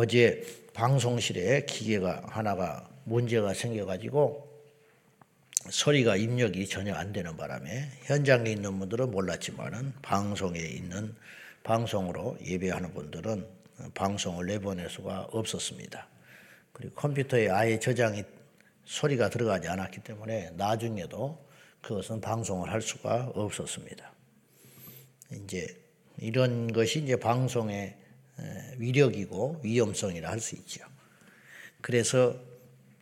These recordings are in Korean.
어제 방송실에 기계가 하나가 문제가 생겨가지고 소리가 입력이 전혀 안 되는 바람에 현장에 있는 분들은 몰랐지만은 방송에 있는 방송으로 예배하는 분들은 방송을 내보낼 수가 없었습니다. 그리고 컴퓨터에 아예 저장이 소리가 들어가지 않았기 때문에 나중에도 그것은 방송을 할 수가 없었습니다. 이제 이런 것이 이제 방송의 위력이고 위험성이라 할 수 있죠. 그래서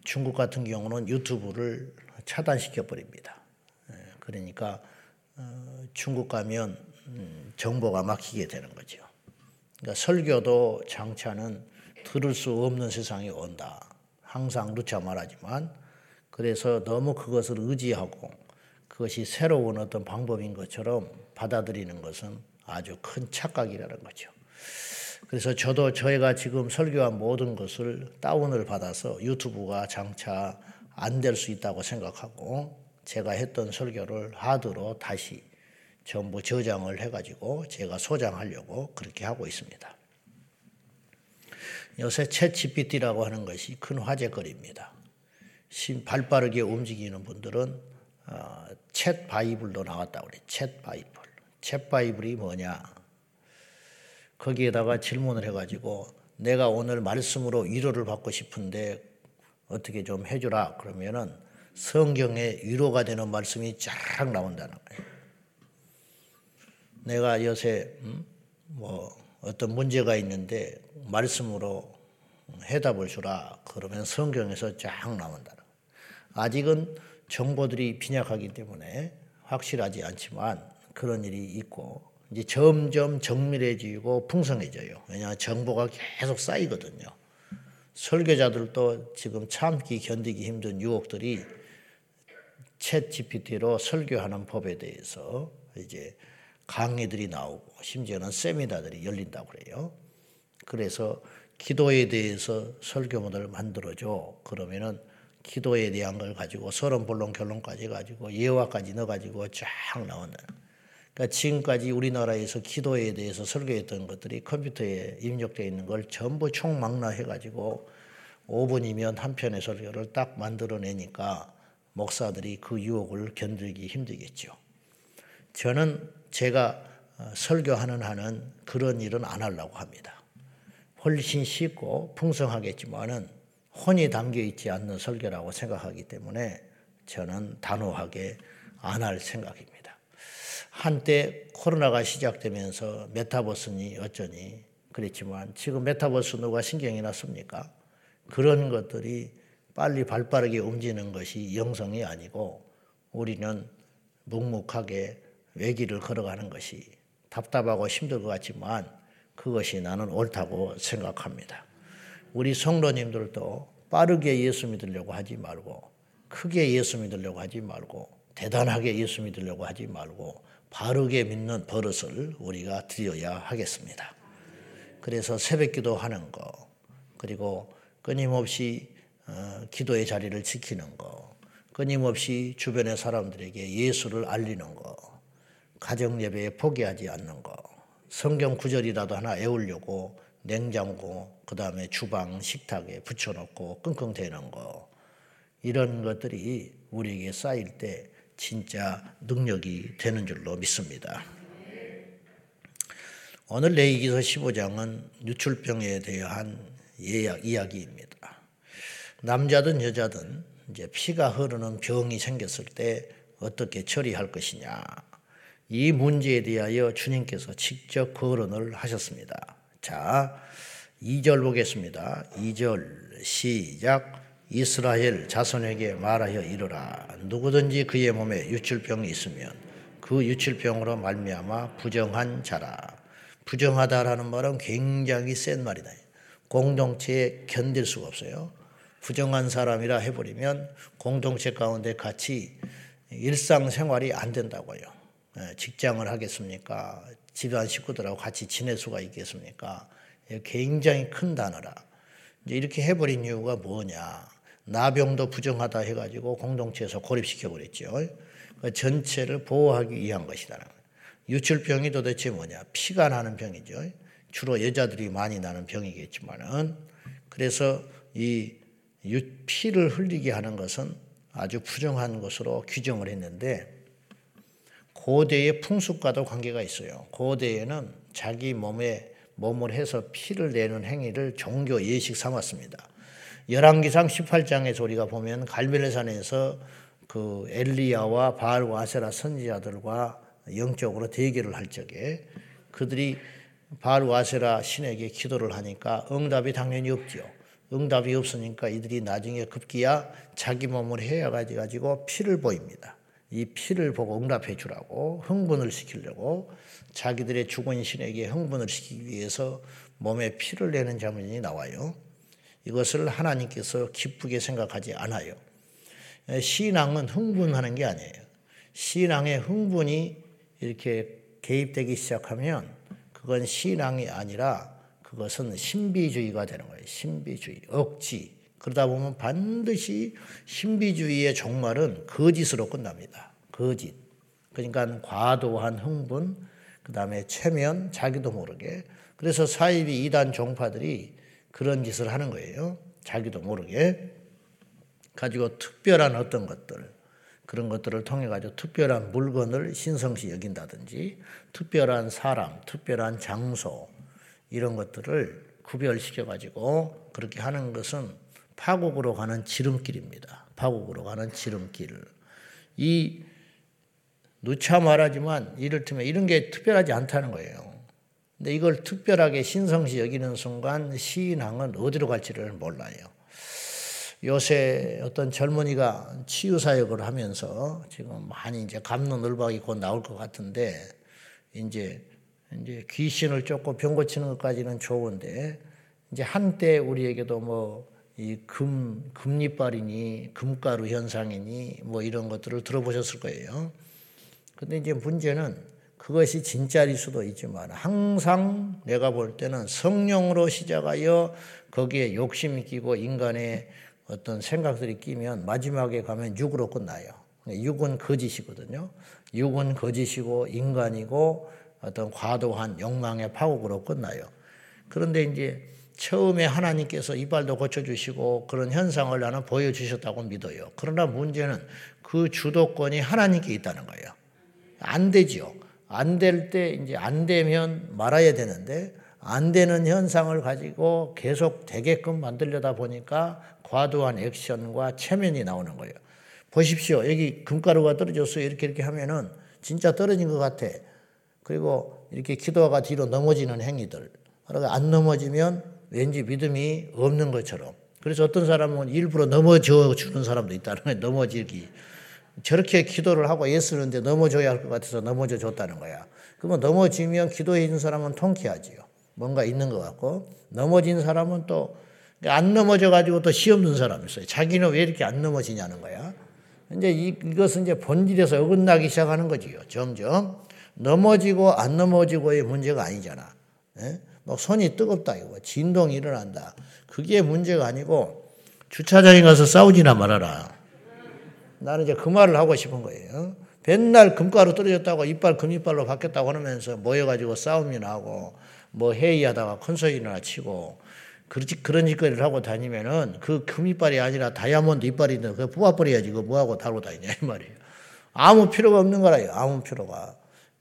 중국 같은 경우는 유튜브를 차단시켜 버립니다. 그러니까 어, 중국 가면 음, 정보가 막히게 되는 거죠. 그러니까 설교도 장차는 들을 수 없는 세상이 온다. 항상 누차 말하지만 그래서 너무 그것을 의지하고 그것이 새로운 어떤 방법인 것처럼 받아들이는 것은 아주 큰 착각이라는 거죠. 그래서 저도 저희가 지금 설교한 모든 것을 다운을 받아서 유튜브가 장차 안 될 수 있다고 생각하고 제가 했던 설교를 하드로 다시 전부 저장을 해가지고 제가 소장하려고 그렇게 하고 있습니다. 요새 챗 GPT라고 하는 것이 큰 화제거리입니다. 발 빠르게 움직이는 분들은 어, 챗 바이블도 나왔다고 그래. 챗 바이블. 챗 바이블이 뭐냐? 거기에다가 질문을 해가지고 내가 오늘 말씀으로 위로를 받고 싶은데 어떻게 좀 해주라 그러면은 성경에 위로가 되는 말씀이 쫙 나온다는 거예요. 내가 요새 음? 뭐 어떤 문제가 있는데 말씀으로 해답을 주라 그러면 성경에서 쫙 나온다는 거예요. 아직은 정보들이 빈약하기 때문에 확실하지 않지만 그런 일이 있고 이제 점점 정밀해지고 풍성해져요. 왜냐하면 정보가 계속 쌓이거든요. 설교자들도 지금 참기 견디기 힘든 유혹들이 챗 GPT로 설교하는 법에 대해서 이제 강의들이 나오고 심지어는 세미나들이 열린다고 그래요. 그래서 기도에 대해서 설교문을 만들어줘. 그러면은 기도에 대한 걸 가지고 서론 본론 결론까지 가지고 예화까지 넣어 가지고 쫙 나온다. 그러니까 지금까지 우리나라에서 기도에 대해서 설교했던 것들이 컴퓨터에 입력되어 있는 걸 전부 총망라해 가지고 5분이면 한 편의 설교를 딱 만들어내니까 목사들이 그 유혹을 견디기 힘들겠죠. 저는 제가 어, 설교하는 한은 그런 일은 안 하려고 합니다. 훨씬 쉽고 풍성하겠지만은 혼이 담겨 있지 않는 설교라고 생각하기 때문에 저는 단호하게 안 할 생각입니다. 한때 코로나가 시작되면서 메타버스니 어쩌니 그랬지만 지금 메타버스 누가 신경이 났습니까? 그런 것들이 빨리 발 빠르게 움직이는 것이 영성이 아니고 우리는 묵묵하게 외길을 걸어가는 것이 답답하고 힘들 것 같지만 그것이 나는 옳다고 생각합니다. 우리 성도님들도 빠르게 예수 믿으려고 하지 말고 크게 예수 믿으려고 하지 말고 대단하게 예수 믿으려고 하지 말고 바르게 믿는 버릇을 우리가 들여야 하겠습니다. 그래서 새벽 기도 하는 거 그리고 끊임없이 어, 기도의 자리를 지키는 거 끊임없이 주변의 사람들에게 예수를 알리는 거 가정 예배에 포기하지 않는 거 성경 구절이라도 하나 외우려고 냉장고, 그 다음에 주방, 식탁에 붙여놓고 끙끙대는 거, 이런 것들이 우리에게 쌓일 때 진짜 능력이 되는 줄로 믿습니다. 오늘 레이기서 15장은 유출병에 대한 예약, 이야기입니다. 남자든 여자든 이제 피가 흐르는 병이 생겼을 때 어떻게 처리할 것이냐. 이 문제에 대하여 주님께서 직접 거론을 하셨습니다. 자, 2절 보겠습니다. 2절 시작. 이스라엘 자손에게 말하여 이르라. 누구든지 그의 몸에 유출병이 있으면 그 유출병으로 말미암아 부정한 자라. 부정하다라는 말은 굉장히 센 말이다. 공동체에 견딜 수가 없어요. 부정한 사람이라 해버리면 공동체 가운데 같이 일상생활이 안 된다고요. 예, 직장을 하겠습니까? 집안 식구들하고 같이 지낼 수가 있겠습니까? 굉장히 큰 단어라. 이제 이렇게 해버린 이유가 뭐냐. 나병도 부정하다 해가지고 공동체에서 고립시켜 버렸죠. 그 전체를 보호하기 위한 것이다. 유출병이 도대체 뭐냐. 피가 나는 병이죠. 주로 여자들이 많이 나는 병이겠지만은 그래서 이 피를 흘리게 하는 것은 아주 부정한 것으로 규정을 했는데 고대의 풍습과도 관계가 있어요. 고대에는 자기 몸에 몸을 해서 피를 내는 행위를 종교 예식 삼았습니다. 열왕기상 18장에서 우리가 보면 갈멜산에서 그 엘리야와 바알과 아세라 선지자들과 영적으로 대결을 할 적에 그들이 바알과 아세라 신에게 기도를 하니까 응답이 당연히 없죠. 응답이 없으니까 이들이 나중에 급기야 자기 몸을 해야 가지고 피를 보입니다. 이 피를 보고 응답해 주라고 흥분을 시키려고 자기들의 죽은 신에게 흥분을 시키기 위해서 몸에 피를 내는 장면이 나와요. 이것을 하나님께서 기쁘게 생각하지 않아요. 신앙은 흥분하는 게 아니에요. 신앙의 흥분이 이렇게 개입되기 시작하면 그건 신앙이 아니라 그것은 신비주의가 되는 거예요. 신비주의, 억지. 그러다 보면 반드시 신비주의의 종말은 거짓으로 끝납니다. 거짓. 그러니까 과도한 흥분, 그 다음에 체면, 자기도 모르게. 그래서 사이비 이단 종파들이 그런 짓을 하는 거예요. 자기도 모르게. 가지고 특별한 어떤 것들, 그런 것들을 통해 가지고 특별한 물건을 신성시 여긴다든지, 특별한 사람, 특별한 장소, 이런 것들을 구별시켜 가지고 그렇게 하는 것은 파국으로 가는 지름길입니다. 파국으로 가는 지름길. 이 누차 말하지만 이를테면 이런 게 특별하지 않다는 거예요. 근데 이걸 특별하게 신성시 여기는 순간 신앙은 어디로 갈지를 몰라요. 요새 어떤 젊은이가 치유 사역을 하면서 지금 많이 이제 감론을박이 곧 나올 것 같은데 이제 이제 귀신을 쫓고 병 고치는 것까지는 좋은데 이제 한때 우리에게도 뭐 이 금 금리빨이니 금가루 현상이니 뭐 이런 것들을 들어보셨을 거예요. 근데 이제 문제는 그것이 진짜일 수도 있지만 항상 내가 볼 때는 성령으로 시작하여 거기에 욕심이 끼고 인간의 어떤 생각들이 끼면 마지막에 가면 육으로 끝나요. 육은 거짓이거든요. 육은 거짓이고 인간이고 어떤 과도한 욕망의 파국으로 끝나요. 그런데 이제 처음에 하나님께서 이빨도 고쳐주시고 그런 현상을 나는 보여주셨다고 믿어요. 그러나 문제는 그 주도권이 하나님께 있다는 거예요. 안 되지요. 안 될 때 이제 안 되면 말아야 되는데 안 되는 현상을 가지고 계속 되게끔 만들려다 보니까 과도한 액션과 체면이 나오는 거예요. 보십시오. 여기 금가루가 떨어졌어요. 이렇게 이렇게 하면은 진짜 떨어진 것 같아. 그리고 이렇게 기도가 뒤로 넘어지는 행위들. 그러니까 안 넘어지면 왠지 믿음이 없는 것처럼. 그래서 어떤 사람은 일부러 넘어져 주는 사람도 있다는 거예요. 넘어지기. 저렇게 기도를 하고 예쓰는데 넘어져야 할 것 같아서 넘어져 줬다는 거야. 그러면 넘어지면 기도해 준 사람은 통쾌하지요. 뭔가 있는 것 같고 넘어진 사람은 또 안 넘어져 가지고 또 시험 든 사람이 있어요. 자기는 왜 이렇게 안 넘어지냐는 거야. 이제 이, 이것은 이제 본질에서 어긋나기 시작하는 거지요. 점점. 넘어지고 안 넘어지고의 문제가 아니잖아. 예? 막 손이 뜨겁다 이거 진동이 일어난다. 그게 문제가 아니고 주차장에 가서 싸우지나 말아라. 나는 이제 그 말을 하고 싶은 거예요. 맨날 금가루 떨어졌다고 이빨 금이빨로 바뀌었다고 하면서 모여가지고 싸움이나 하고 뭐 회의하다가 큰 소리나 치고 그렇지 그런 짓거리를 하고 다니면은 그 금이빨이 아니라 다이아몬드 이빨인데 그 뽑아버려야지 그 뭐하고 달고 다니냐 이 말이에요. 아무 필요가 없는 거라요. 아무 필요가.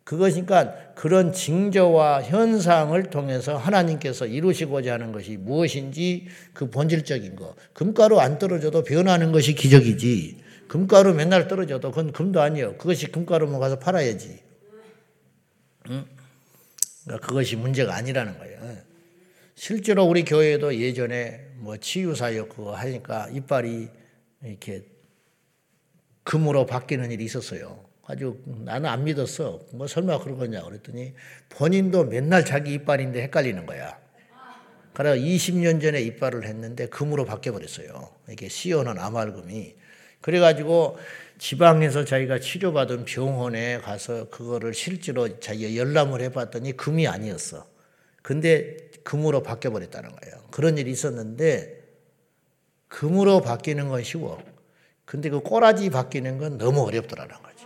그것이니까 그런 징조와 현상을 통해서 하나님께서 이루시고자 하는 것이 무엇인지 그 본질적인 거. 금가루 안 떨어져도 변하는 것이 기적이지. 금가루 맨날 떨어져도 그건 금도 아니에요. 그것이 금가루면 가서 팔아야지. 응? 그러니까 그것이 문제가 아니라는 거예요. 실제로 우리 교회도 예전에 뭐 치유사역 그거 하니까 이빨이 이렇게 금으로 바뀌는 일이 있었어요. 아주 나는 안 믿었어. 뭐 설마 그러겠냐 그랬더니 본인도 맨날 자기 이빨인데 헷갈리는 거야. 그래 20년 전에 이빨을 했는데 금으로 바뀌어 버렸어요. 이게 시원한 아말금이. 그래가지고 지방에서 자기가 치료받은 병원에 가서 그거를 실제로 자기가 열람을 해봤더니 금이 아니었어. 근데 금으로 바뀌어 버렸다는 거예요. 그런 일이 있었는데 금으로 바뀌는 건 쉬워. 근데 그 꼬라지 바뀌는 건 너무 어렵더라는 거지.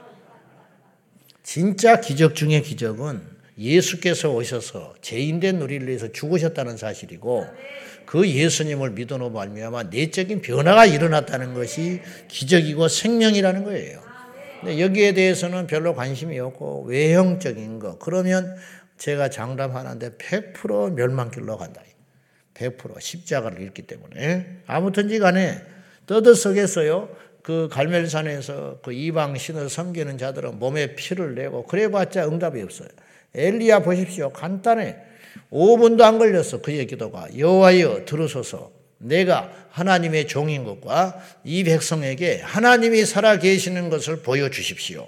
진짜 기적 중의 기적은 예수께서 오셔서 죄인된 우리를 위해서 죽으셨다는 사실이고 그 예수님을 믿어놓고 말미암아 내적인 변화가 일어났다는 것이 기적이고 생명이라는 거예요. 근데 여기에 대해서는 별로 관심이 없고 외형적인 거 그러면 제가 장담하는데 100% 멸망길로 간다. 100% 십자가를 잃기 때문에 아무튼지 간에 떠들썩했어요. 그 갈멜산에서 그 이방 신을 섬기는 자들은 몸에 피를 내고 그래봤자 응답이 없어요. 엘리야 보십시오. 간단해. 5분도 안 걸렸어. 그의 기도가 여호와여 들으소서. 내가 하나님의 종인 것과 이 백성에게 하나님이 살아 계시는 것을 보여 주십시오.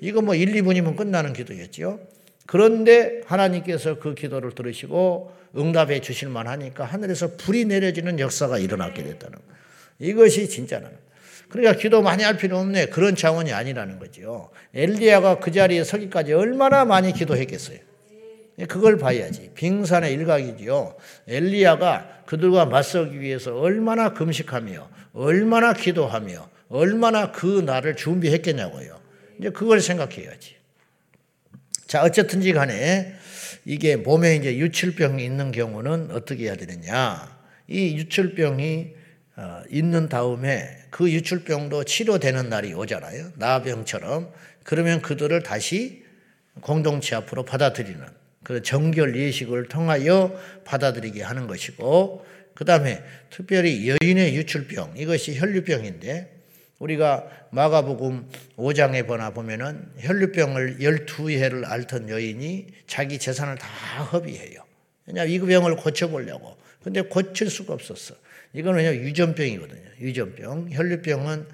이거 뭐 1, 2분이면 끝나는 기도였죠. 그런데 하나님께서 그 기도를 들으시고 응답해 주실 만하니까 하늘에서 불이 내려지는 역사가 일어나게 됐다는 거예요. 이것이 진짜는. 그러니까 기도 많이 할 필요 없네. 그런 차원이 아니라는 거죠. 엘리야가 그 자리에 서기까지 얼마나 많이 기도했겠어요. 그걸 봐야지. 빙산의 일각이지요. 엘리야가 그들과 맞서기 위해서 얼마나 금식하며, 얼마나 기도하며, 얼마나 그 날을 준비했겠냐고요. 이제 그걸 생각해야지. 자, 어쨌든지 간에 이게 몸에 이제 유출병이 있는 경우는 어떻게 해야 되느냐. 이 유출병이 어, 있는 다음에 그 유출병도 치료되는 날이 오잖아요. 나병처럼. 그러면 그들을 다시 공동체 앞으로 받아들이는 그 정결 예식을 통하여 받아들이게 하는 것이고, 그 다음에 특별히 여인의 유출병, 이것이 혈류병인데, 우리가 마가복음 5장에 보나 보면은 혈류병을 12회를 앓던 여인이 자기 재산을 다 허비해요. 왜냐하면 이 병을 고쳐보려고. 근데 고칠 수가 없었어. 이거는 그냥 유전병이거든요. 유전병. 혈류병은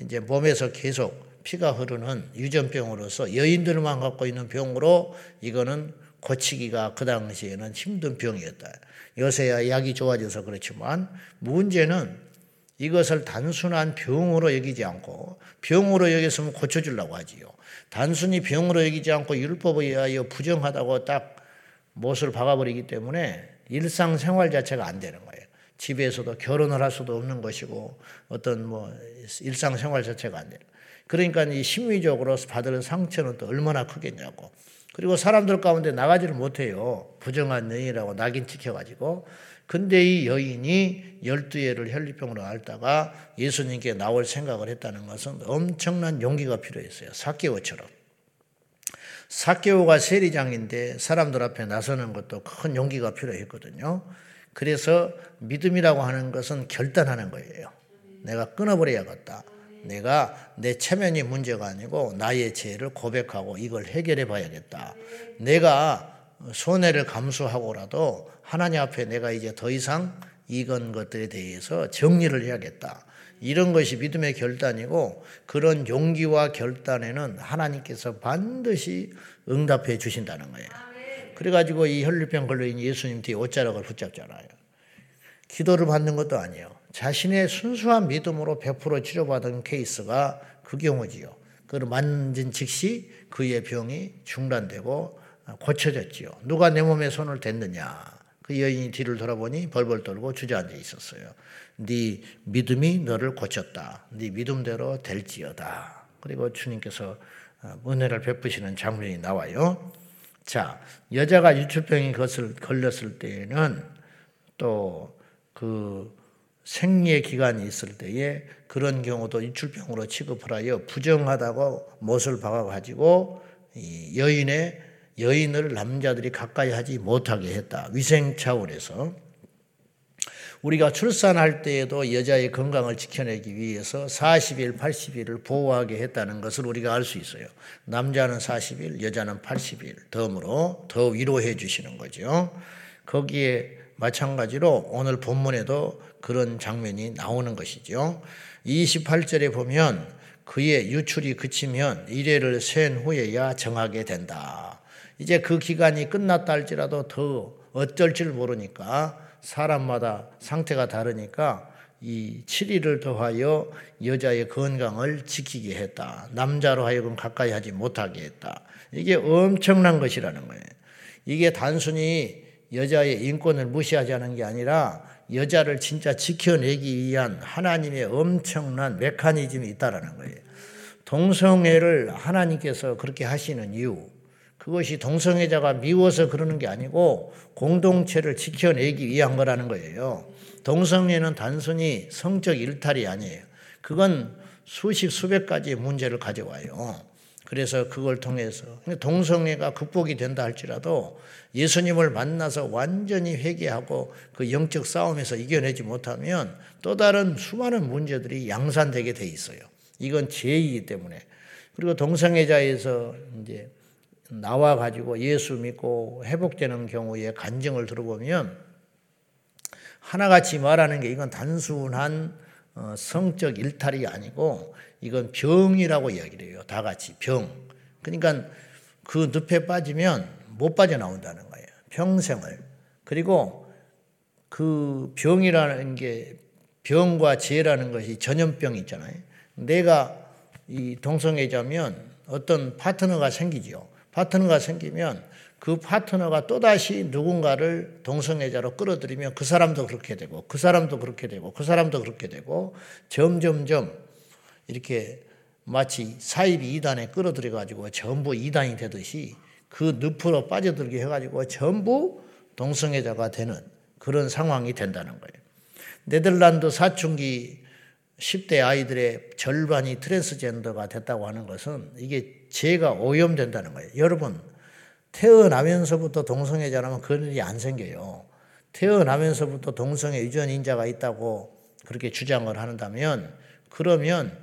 이제 몸에서 계속 피가 흐르는 유전병으로서 여인들만 갖고 있는 병으로 이거는 고치기가 그 당시에는 힘든 병이었다. 요새야 약이 좋아져서 그렇지만 문제는 이것을 단순한 병으로 여기지 않고 병으로 여겼으면 고쳐주려고 하지요. 단순히 병으로 여기지 않고 율법에 의하여 부정하다고 딱 못을 박아버리기 때문에 일상생활 자체가 안 되는 거예요. 집에서도 결혼을 할 수도 없는 것이고 어떤 뭐 일상생활 자체가 안 되는. 그러니까 이 심리적으로 받을 상처는 또 얼마나 크겠냐고. 그리고 사람들 가운데 나가지를 못해요. 부정한 여인이라고 낙인 찍혀가지고. 근데 이 여인이 열두 해를 혈류병으로 앓다가 예수님께 나올 생각을 했다는 것은 엄청난 용기가 필요했어요. 사케오처럼. 사케오가 세리장인데 사람들 앞에 나서는 것도 큰 용기가 필요했거든요. 그래서 믿음이라고 하는 것은 결단하는 거예요. 내가 끊어버려야겠다. 내가 내 체면이 문제가 아니고 나의 죄를 고백하고 이걸 해결해 봐야겠다. 내가 손해를 감수하고라도 하나님 앞에 내가 이제 더 이상 이건 것들에 대해서 정리를 해야겠다. 이런 것이 믿음의 결단이고 그런 용기와 결단에는 하나님께서 반드시 응답해 주신다는 거예요. 그래가지고 이 혈류병 걸려있는 예수님 뒤에 옷자락을 붙잡잖아요. 기도를 받는 것도 아니에요. 자신의 순수한 믿음으로 100% 치료받은 케이스가 그 경우지요. 그를 만진 즉시 그의 병이 중단되고 고쳐졌지요. 누가 내 몸에 손을 댔느냐. 그 여인이 뒤를 돌아보니 벌벌 떨고 주저앉아 있었어요. 네 믿음이 너를 고쳤다. 네 믿음대로 될지어다. 그리고 주님께서 은혜를 베푸시는 장면이 나와요. 자, 여자가 유출병이 것을 걸렸을 때에는 또 그 생리의 기간이 있을 때에 그런 경우도 유출병으로 취급을 하여 부정하다고 못을 박아가지고 여인의 여인을 남자들이 가까이 하지 못하게 했다. 위생 차원에서. 우리가 출산할 때에도 여자의 건강을 지켜내기 위해서 40일, 80일을 보호하게 했다는 것을 우리가 알 수 있어요. 남자는 40일, 여자는 80일 덤으로 더 위로해 주시는 거죠. 거기에 마찬가지로 오늘 본문에도 그런 장면이 나오는 것이죠. 28절에 보면 그의 유출이 그치면 이래를 센 후에야 정하게 된다. 이제 그 기간이 끝났다 할지라도 더 어쩔 줄 모르니까 사람마다 상태가 다르니까 이 7일을 더하여 여자의 건강을 지키게 했다. 남자로 하여금 가까이 하지 못하게 했다. 이게 엄청난 것이라는 거예요. 이게 단순히 여자의 인권을 무시하자는 게 아니라 여자를 진짜 지켜내기 위한 하나님의 엄청난 메커니즘이 있다라는 거예요. 동성애를 하나님께서 그렇게 하시는 이유, 그것이 동성애자가 미워서 그러는 게 아니고 공동체를 지켜내기 위한 거라는 거예요. 동성애는 단순히 성적 일탈이 아니에요. 그건 수십 수백 가지 문제를 가져와요. 그래서 그걸 통해서 동성애가 극복이 된다 할지라도 예수님을 만나서 완전히 회개하고 그 영적 싸움에서 이겨내지 못하면 또 다른 수많은 문제들이 양산되게 돼 있어요. 이건 죄이기 때문에 그리고 동성애자에서 이제 나와 가지고 예수 믿고 회복되는 경우에 간증을 들어보면 하나같이 말하는 게 이건 단순한 어, 성적 일탈이 아니고 이건 병이라고 이야기를 해요. 다 같이 병. 그러니까 그 늪에 빠지면 못 빠져나온다는 거예요. 평생을. 그리고 그 병이라는 게 병과 죄라는 것이 전염병 있잖아요. 내가 이 동성애자면 어떤 파트너가 생기죠. 파트너가 생기면 그 파트너가 또다시 누군가를 동성애자로 끌어들이면 그 사람도 그렇게 되고 그 사람도 그렇게 되고 그 사람도 그렇게 되고 점점점 이렇게 마치 사입이 이단에 끌어들여 가지고 전부 이단이 되듯이 그 늪으로 빠져들게 해 가지고 전부 동성애자가 되는 그런 상황이 된다는 거예요. 네덜란드 사춘기 10대 아이들의 절반이 트랜스젠더가 됐다고 하는 것은 이게 죄가 오염된다는 거예요. 여러분, 태어나면서부터 동성애자라면 그런 일이 안 생겨요. 태어나면서부터 동성애 유전인자가 있다고 그렇게 주장을 한다면 그러면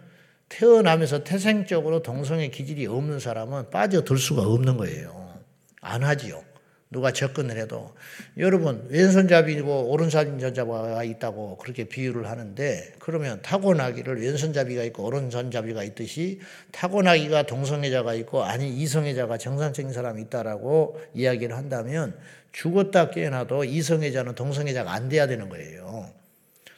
태어나면서 태생적으로 동성애 기질이 없는 사람은 빠져들 수가 없는 거예요. 안 하지요. 누가 접근을 해도 여러분 왼손잡이고 오른손잡이가 있다고 그렇게 비유를 하는데 그러면 타고나기를 왼손잡이가 있고 오른손잡이가 있듯이 타고나기가 동성애자가 있고 아니 이성애자가 정상적인 사람이 있다라고 이야기를 한다면 죽었다 깨어나도 이성애자는 동성애자가 안 돼야 되는 거예요.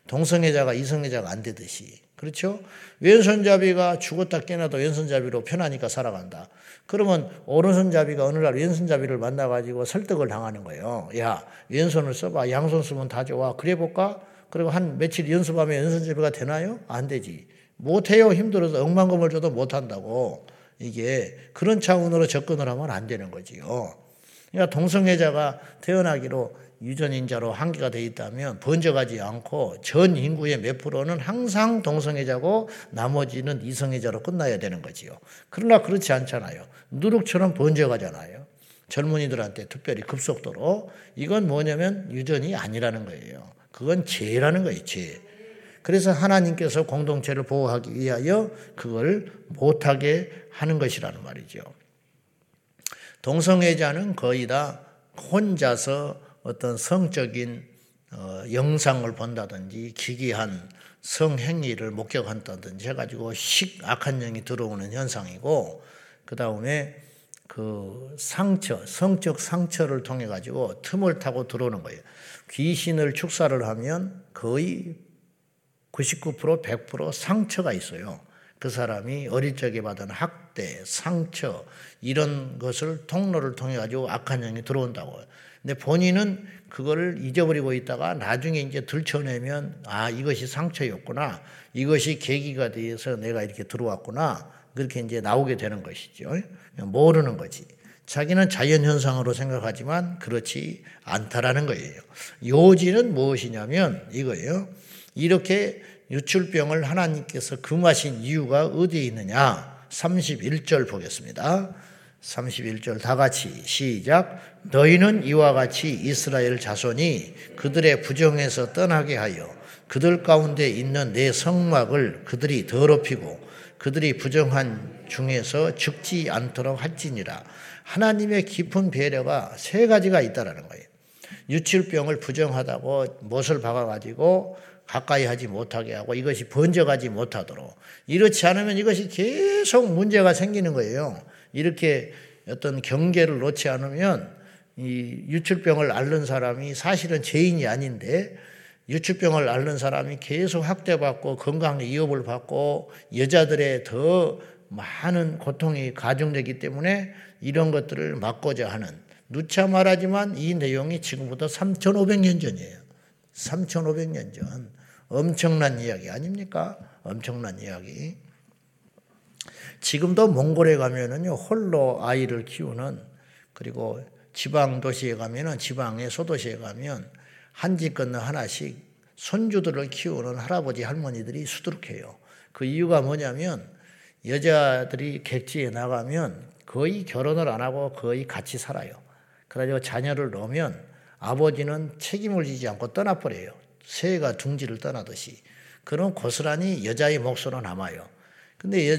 동성애자가 이성애자가 안 되듯이 그렇죠? 왼손잡이가 죽었다 깨어나도 왼손잡이로 편하니까 살아간다. 그러면 오른손잡이가 어느 날 왼손잡이를 만나가지고 설득을 당하는 거예요. 야, 왼손을 써봐. 양손 쓰면 다 좋아. 그래 볼까? 그리고 한 며칠 연습하면 왼손잡이가 되나요? 안 되지. 못해요. 힘들어서 억만금을 줘도 못한다고. 이게 그런 차원으로 접근을 하면 안 되는 거지요. 그러니까 동성애자가 태어나기로 유전인자로 한계가 되어 있다면 번져가지 않고 전 인구의 몇 프로는 항상 동성애자고 나머지는 이성애자로 끝나야 되는 거지요. 그러나 그렇지 않잖아요. 누룩처럼 번져가잖아요. 젊은이들한테 특별히 급속도로 이건 뭐냐면 유전이 아니라는 거예요. 그건 죄라는 거예요. 죄. 그래서 하나님께서 공동체를 보호하기 위하여 그걸 못하게 하는 것이라는 말이죠. 동성애자는 거의 다 혼자서 어떤 성적인 어, 영상을 본다든지 기괴한 성행위를 목격한다든지 해가지고 식 악한 영이 들어오는 현상이고 그 다음에 그 상처, 성적 상처를 통해 가지고 틈을 타고 들어오는 거예요. 귀신을 축사를 하면 거의 99% 100% 상처가 있어요. 그 사람이 어릴 적에 받은 학대, 상처 이런 것을 통로를 통해 가지고 악한 영이 들어온다고. 근데 본인은 그거를 잊어버리고 있다가 나중에 이제 들춰내면 아 이것이 상처였구나. 이것이 계기가 되어서 내가 이렇게 들어왔구나. 그렇게 이제 나오게 되는 것이죠. 모르는 거지. 자기는 자연 현상으로 생각하지만 그렇지 않다라는 거예요. 요지는 무엇이냐면 이거예요. 이렇게 유출병을 하나님께서 금하신 이유가 어디에 있느냐? 31절 보겠습니다 31절 다 같이 시작. 너희는 이와 같이 이스라엘 자손이 그들의 부정에서 떠나게 하여 그들 가운데 있는 내 성막을 그들이 더럽히고 그들이 부정한 중에서 죽지 않도록 할지니라. 하나님의 깊은 배려가 세 가지가 있다라는 거예요. 유출병을 부정하다고 못을 박아가지고 가까이 하지 못하게 하고 이것이 번져가지 못하도록 이렇지 않으면 이것이 계속 문제가 생기는 거예요. 이렇게 어떤 경계를 놓지 않으면 이 유출병을 앓는 사람이 사실은 죄인이 아닌데 유출병을 앓는 사람이 계속 학대받고 건강 위협을 받고 여자들의 더 많은 고통이 가중되기 때문에 이런 것들을 막고자 하는 누차 말하지만 이 내용이 지금부터 3,500년 전이에요. 3,500년 전. 엄청난 이야기 아닙니까? 엄청난 이야기. 지금도 몽골에 가면은요 홀로 아이를 키우는 그리고 지방 도시에 가면은 지방의 소도시에 가면 한 집 건너 하나씩 손주들을 키우는 할아버지 할머니들이 수두룩해요. 그 이유가 뭐냐면 여자들이 객지에 나가면 거의 결혼을 안 하고 거의 같이 살아요. 그래가지고 자녀를 놓으면 아버지는 책임을 지지 않고 떠나버려요. 새가 둥지를 떠나듯이. 그럼 고스란히 여자의 몫으로 남아요. 근데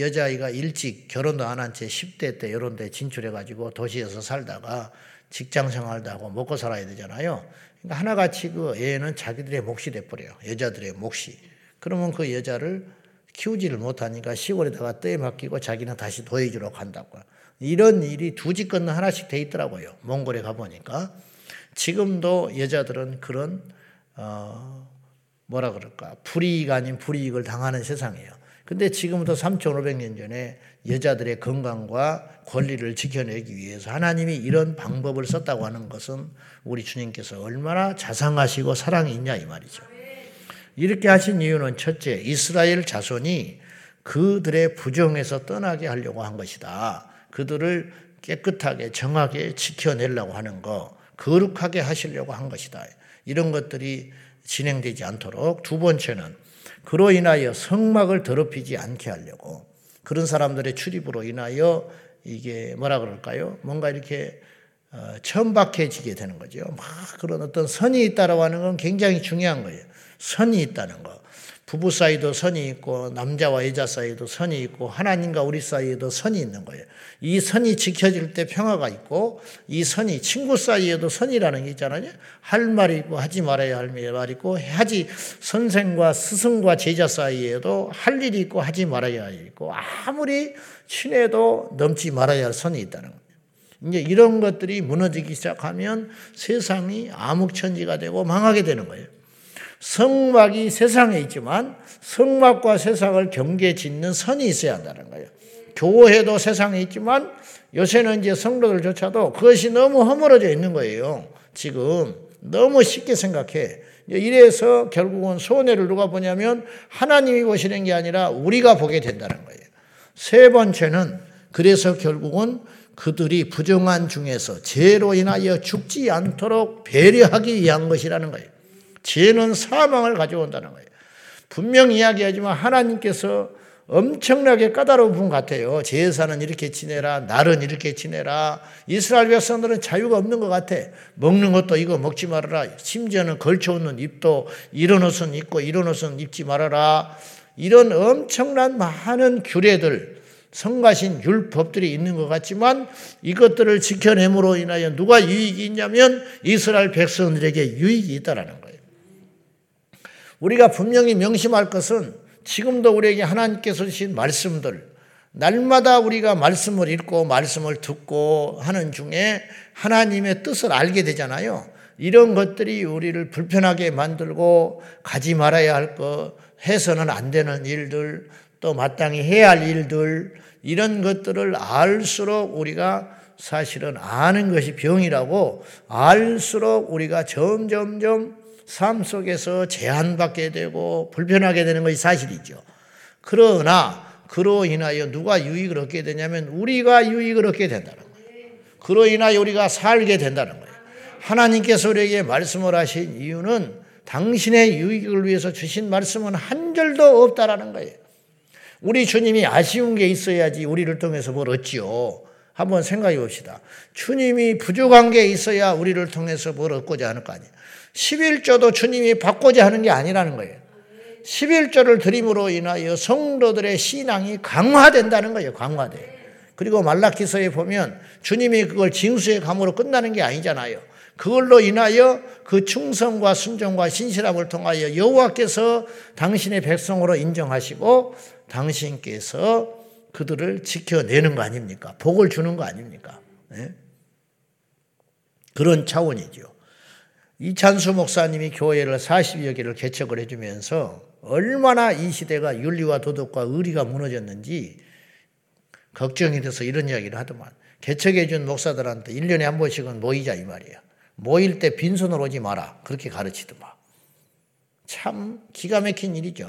여, 여자아이가 일찍 결혼도 안 한 채 10대 때 이런 데 진출해가지고 도시에서 살다가 직장 생활도 하고 먹고 살아야 되잖아요. 그러니까 하나같이 그 애는 자기들의 몫이 돼버려요. 여자들의 몫이. 그러면 그 여자를 키우지를 못하니까 시골에다가 떼 맡기고 자기는 다시 도해주러 간다고. 이런 일이 두 집 건너 하나씩 돼 있더라고요. 몽골에 가보니까. 지금도 여자들은 그런, 어, 뭐라 그럴까. 불이익 아닌 불이익을 당하는 세상이에요. 근데 지금부터 3,500년 전에 여자들의 건강과 권리를 지켜내기 위해서 하나님이 이런 방법을 썼다고 하는 것은 우리 주님께서 얼마나 자상하시고 사랑이 있냐 이 말이죠. 이렇게 하신 이유는 첫째, 이스라엘 자손이 그들의 부정에서 떠나게 하려고 한 것이다. 그들을 깨끗하게 정하게 지켜내려고 하는 거, 거룩하게 하시려고 한 것이다. 이런 것들이 진행되지 않도록 두 번째는 그로 인하여 성막을 더럽히지 않게 하려고 그런 사람들의 출입으로 인하여 이게 뭐라 그럴까요? 뭔가 이렇게 어, 천박해지게 되는 거죠. 막 그런 어떤 선이 있다라고 하는 건 굉장히 중요한 거예요. 선이 있다는 거. 부부 사이도 선이 있고 남자와 여자 사이도 선이 있고 하나님과 우리 사이에도 선이 있는 거예요. 이 선이 지켜질 때 평화가 있고 이 선이 친구 사이에도 선이라는 게 있잖아요. 할 말이 있고 하지 말아야 할 말이 있고 하지 선생과 스승과 제자 사이에도 할 일이 있고 하지 말아야 할 일이 있고 아무리 친해도 넘지 말아야 할 선이 있다는 거예요. 이제 이런 것들이 무너지기 시작하면 세상이 암흑천지가 되고 망하게 되는 거예요. 성막이 세상에 있지만 성막과 세상을 경계 짓는 선이 있어야 한다는 거예요. 교회도 세상에 있지만 요새는 이제 성도들조차도 그것이 너무 허물어져 있는 거예요. 지금 너무 쉽게 생각해. 이래서 결국은 손해를 누가 보냐면 하나님이 보시는 게 아니라 우리가 보게 된다는 거예요. 세 번째는 그래서 결국은 그들이 부정한 중에서 죄로 인하여 죽지 않도록 배려하기 위한 것이라는 거예요. 죄는 사망을 가져온다는 거예요. 분명 이야기하지만 하나님께서 엄청나게 까다로운 분 같아요. 제사는 이렇게 지내라, 날은 이렇게 지내라. 이스라엘 백성들은 자유가 없는 것 같아. 먹는 것도 이거 먹지 말아라. 심지어는 걸쳐오는 입도 이런 옷은 입고 이런 옷은 입지 말아라. 이런 엄청난 많은 규례들, 성가신 율법들이 있는 것 같지만 이것들을 지켜냄으로 인하여 누가 유익이 있냐면 이스라엘 백성들에게 유익이 있다라는 거예요. 우리가 분명히 명심할 것은 지금도 우리에게 하나님께서 주신 말씀들, 날마다 우리가 말씀을 읽고 말씀을 듣고 하는 중에 하나님의 뜻을 알게 되잖아요. 이런 것들이 우리를 불편하게 만들고 가지 말아야 할 것, 해서는 안 되는 일들, 또 마땅히 해야 할 일들, 이런 것들을 알수록 우리가 사실은 아는 것이 병이라고 알수록 우리가 점점점 삶 속에서 제한받게 되고 불편하게 되는 것이 사실이죠. 그러나 그로 인하여 누가 유익을 얻게 되냐면 우리가 유익을 얻게 된다는 거예요. 그로 인하여 우리가 살게 된다는 거예요. 하나님께서 우리에게 말씀을 하신 이유는 당신의 유익을 위해서 주신 말씀은 한 절도 없다라는 거예요. 우리 주님이 아쉬운 게 있어야지 우리를 통해서 뭘 얻지요. 한번 생각해 봅시다. 주님이 부족한 게 있어야 우리를 통해서 뭘 얻고자 하는 거 아니에요. 11조도 주님이 받고자 하는 게 아니라는 거예요. 11조를 드림으로 인하여 성도들의 신앙이 강화된다는 거예요. 강화돼. 그리고 말라키서에 보면 주님이 그걸 징수의 감으로 끝나는 게 아니잖아요. 그걸로 인하여 그 충성과 순종과 신실함을 통하여 여호와께서 당신의 백성으로 인정하시고 당신께서 그들을 지켜내는 거 아닙니까? 복을 주는 거 아닙니까? 네? 그런 차원이죠. 이찬수 목사님이 교회를 40여 개를 개척을 해주면서 얼마나 이 시대가 윤리와 도덕과 의리가 무너졌는지 걱정이 돼서 이런 이야기를 하더만 개척해준 목사들한테 1년에 한 번씩은 모이자 이 말이에요. 모일 때 빈손으로 오지 마라. 그렇게 가르치더만. 참 기가 막힌 일이죠.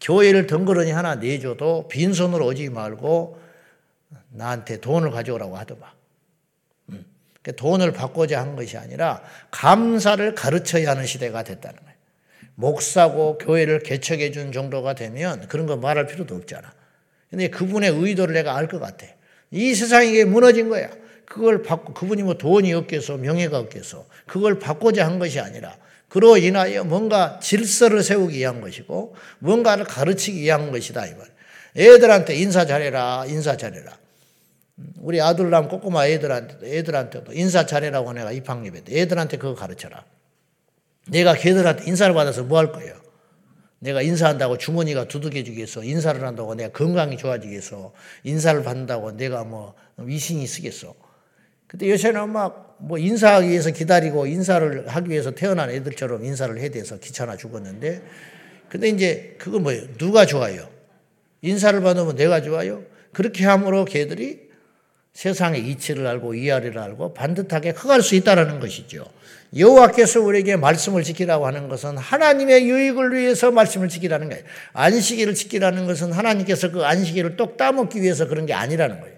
교회를 덩그러니 하나 내줘도 빈손으로 오지 말고 나한테 돈을 가져오라고 하더만. 음. 그러니까 돈을 받고자 한 것이 아니라 감사를 가르쳐야 하는 시대가 됐다는 거예요. 목사고 교회를 개척해 준 정도가 되면 그런 거 말할 필요도 없잖아. 근데 그분의 의도를 내가 알 것 같아. 이 세상이 게 무너진 거야. 그걸 받고 그분이 뭐 돈이 없겠어, 명예가 없겠어. 그걸 받고자 한 것이 아니라 그로 인하여 뭔가 질서를 세우기 위한 것이고 뭔가를 가르치기 위한 것이다 이 말. 애들한테 인사 잘해라, 인사 잘해라. 우리 아들남 꼬꼬마 애들한테 애들한테도 인사 잘해라고 내가 입학립했대. 애들한테 그거 가르쳐라. 내가 걔들한테 인사를 받아서 뭐 할 거예요? 내가 인사한다고 주머니가 두둑해지겠어. 인사를 한다고 내가 건강이 좋아지겠어. 인사를 받는다고 내가 뭐 위신이 쓰겠어. 근데 요새는 막 뭐 인사하기 위해서 기다리고 인사를 하기 위해서 태어난 애들처럼 인사를 해야 돼서 귀찮아 죽었는데 근데 이제 그거 뭐예요? 누가 좋아요? 인사를 받으면 내가 좋아요? 그렇게 함으로 걔들이 세상의 이치를 알고 이하리를 알고 반듯하게 커갈 수 있다는 것이죠. 여호와께서 우리에게 말씀을 지키라고 하는 것은 하나님의 유익을 위해서 말씀을 지키라는 거예요. 안식일을 지키라는 것은 하나님께서 그 안식일을 똑 따먹기 위해서 그런 게 아니라는 거예요.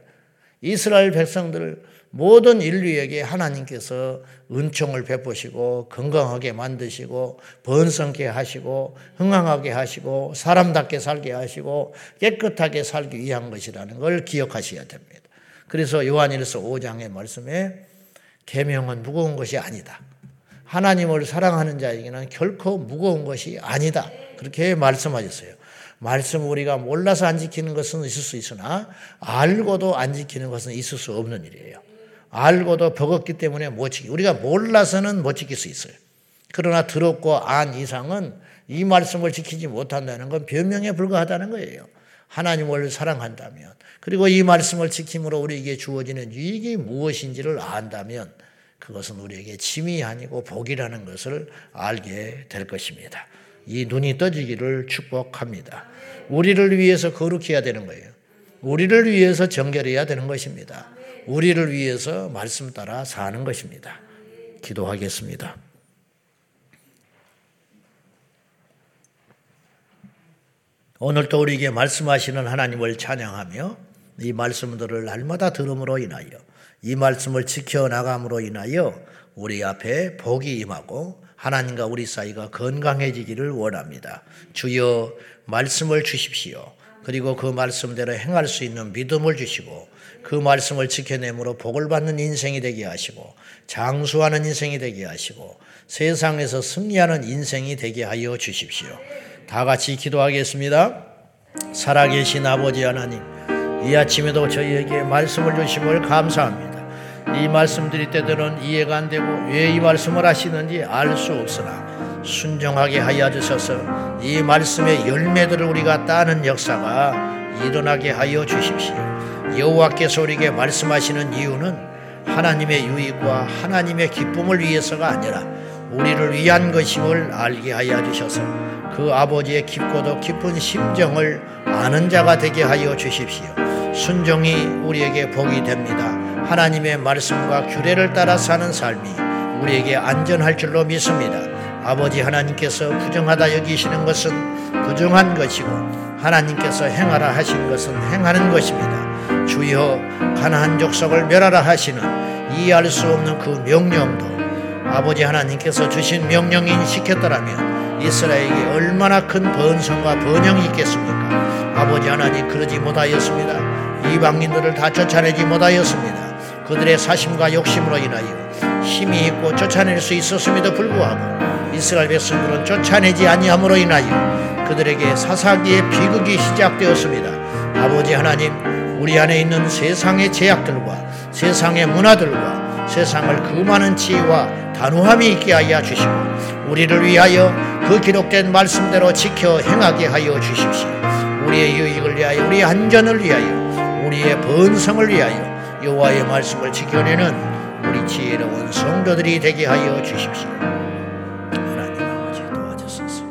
이스라엘 백성들 모든 인류에게 하나님께서 은총을 베푸시고 건강하게 만드시고 번성케 하시고 흥황하게 하시고 사람답게 살게 하시고 깨끗하게 살기 위한 것이라는 걸 기억하셔야 됩니다. 그래서 요한일서 5장의 말씀에 계명은 무거운 것이 아니다. 하나님을 사랑하는 자에게는 결코 무거운 것이 아니다. 그렇게 말씀하셨어요. 말씀 우리가 몰라서 안 지키는 것은 있을 수 있으나 알고도 안 지키는 것은 있을 수 없는 일이에요. 알고도 버겁기 때문에 못 지키. 우리가 몰라서는 못 지킬 수 있어요. 그러나 들었고 안 이상은 이 말씀을 지키지 못한다는 건 변명에 불과하다는 거예요. 하나님을 사랑한다면 그리고 이 말씀을 지킴으로 우리에게 주어지는 유익이 무엇인지를 안다면 그것은 우리에게 짐이 아니고 복이라는 것을 알게 될 것입니다. 이 눈이 떠지기를 축복합니다. 우리를 위해서 거룩해야 되는 거예요. 우리를 위해서 정결해야 되는 것입니다. 우리를 위해서 말씀 따라 사는 것입니다. 기도하겠습니다. 오늘도 우리에게 말씀하시는 하나님을 찬양하며 이 말씀들을 날마다 들음으로 인하여 이 말씀을 지켜나감으로 인하여 우리 앞에 복이 임하고 하나님과 우리 사이가 건강해지기를 원합니다. 주여 말씀을 주십시오. 그리고 그 말씀대로 행할 수 있는 믿음을 주시고 그 말씀을 지켜내므로 복을 받는 인생이 되게 하시고 장수하는 인생이 되게 하시고 세상에서 승리하는 인생이 되게 하여 주십시오. 다 같이 기도하겠습니다. 살아계신 아버지 하나님, 이 아침에도 저희에게 말씀을 주심을 감사합니다. 이 말씀들이 때로는 이해가 안 되고 왜 이 말씀을 하시는지 알 수 없으나 순종하게 하여 주셔서 이 말씀의 열매들을 우리가 따는 역사가 일어나게 하여 주십시오. 여호와께서 우리에게 말씀하시는 이유는 하나님의 유익과 하나님의 기쁨을 위해서가 아니라 우리를 위한 것임을 알게 하여 주셔서 그 아버지의 깊고도 깊은 심정을 아는 자가 되게 하여 주십시오. 순종이 우리에게 복이 됩니다. 하나님의 말씀과 규례를 따라 사는 삶이 우리에게 안전할 줄로 믿습니다. 아버지 하나님께서 부정하다 여기시는 것은 부정한 것이고 하나님께서 행하라 하신 것은 행하는 것입니다. 주여 가나안 족속을 멸하라 하시는 이해할 수 없는 그 명령도 아버지 하나님께서 주신 명령인 시켰더라면 이스라엘에게 얼마나 큰 번성과 번영이 있겠습니까? 아버지 하나님 그러지 못하였습니다. 이방인들을 다 쫓아내지 못하였습니다. 그들의 사심과 욕심으로 인하여 힘이 있고 쫓아낼 수 있었음에도 불구하고 이스라엘 백성들은 쫓아내지 아니함으로 인하여 그들에게 사사기의 비극이 시작되었습니다. 아버지 하나님 우리 안에 있는 세상의 제약들과 세상의 문화들과 세상을 그 많은 지혜와 단호함이 있게 하여 주시고 우리를 위하여 그 기록된 말씀대로 지켜 행하게 하여 주십시오. 우리의 유익을 위하여 우리의 안전을 위하여 우리의 번성을 위하여 여호와의 말씀을 지켜내는 우리 지혜로운 성도들이 되게 하여 주십시오. 하나님 아버지 도와주소서.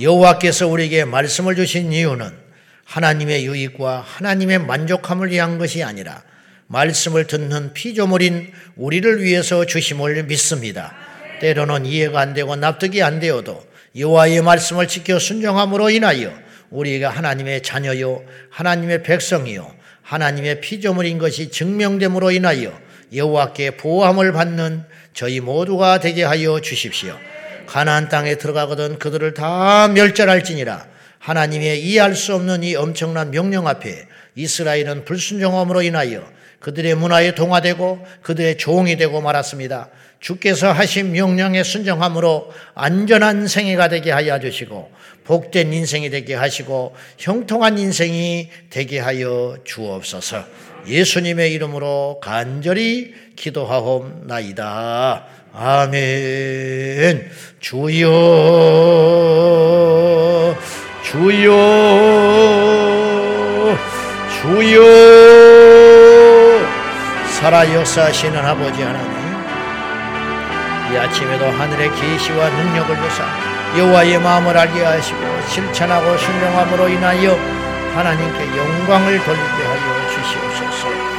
여호와께서 우리에게 말씀을 주신 이유는 하나님의 유익과 하나님의 만족함을 위한 것이 아니라 말씀을 듣는 피조물인 우리를 위해서 주심을 믿습니다. 때로는 이해가 안 되고 납득이 안 되어도 여호와의 말씀을 지켜 순종함으로 인하여 우리가 하나님의 자녀요 하나님의 백성이요 하나님의 피조물인 것이 증명됨으로 인하여 여호와께 보호함을 받는 저희 모두가 되게 하여 주십시오. 가나안 땅에 들어가거든 그들을 다 멸절할지니라 하나님의 이해할 수 없는 이 엄청난 명령 앞에 이스라엘은 불순종함으로 인하여 그들의 문화에 동화되고 그들의 종이 되고 말았습니다. 주께서 하신 명령에 순종함으로 안전한 생애가 되게 하여 주시고 복된 인생이 되게 하시고 형통한 인생이 되게 하여 주옵소서. 예수님의 이름으로 간절히 기도하옵나이다. 아멘. 주여, 주여, 주여, 살아 역사하시는 아버지 하나님. 이 아침에도 하늘의 계시와 능력을 주사 여호와의 마음을 알게 하시고 실천하고 순종함으로 인하여 하나님께 영광을 돌리게 하여 주시옵소서.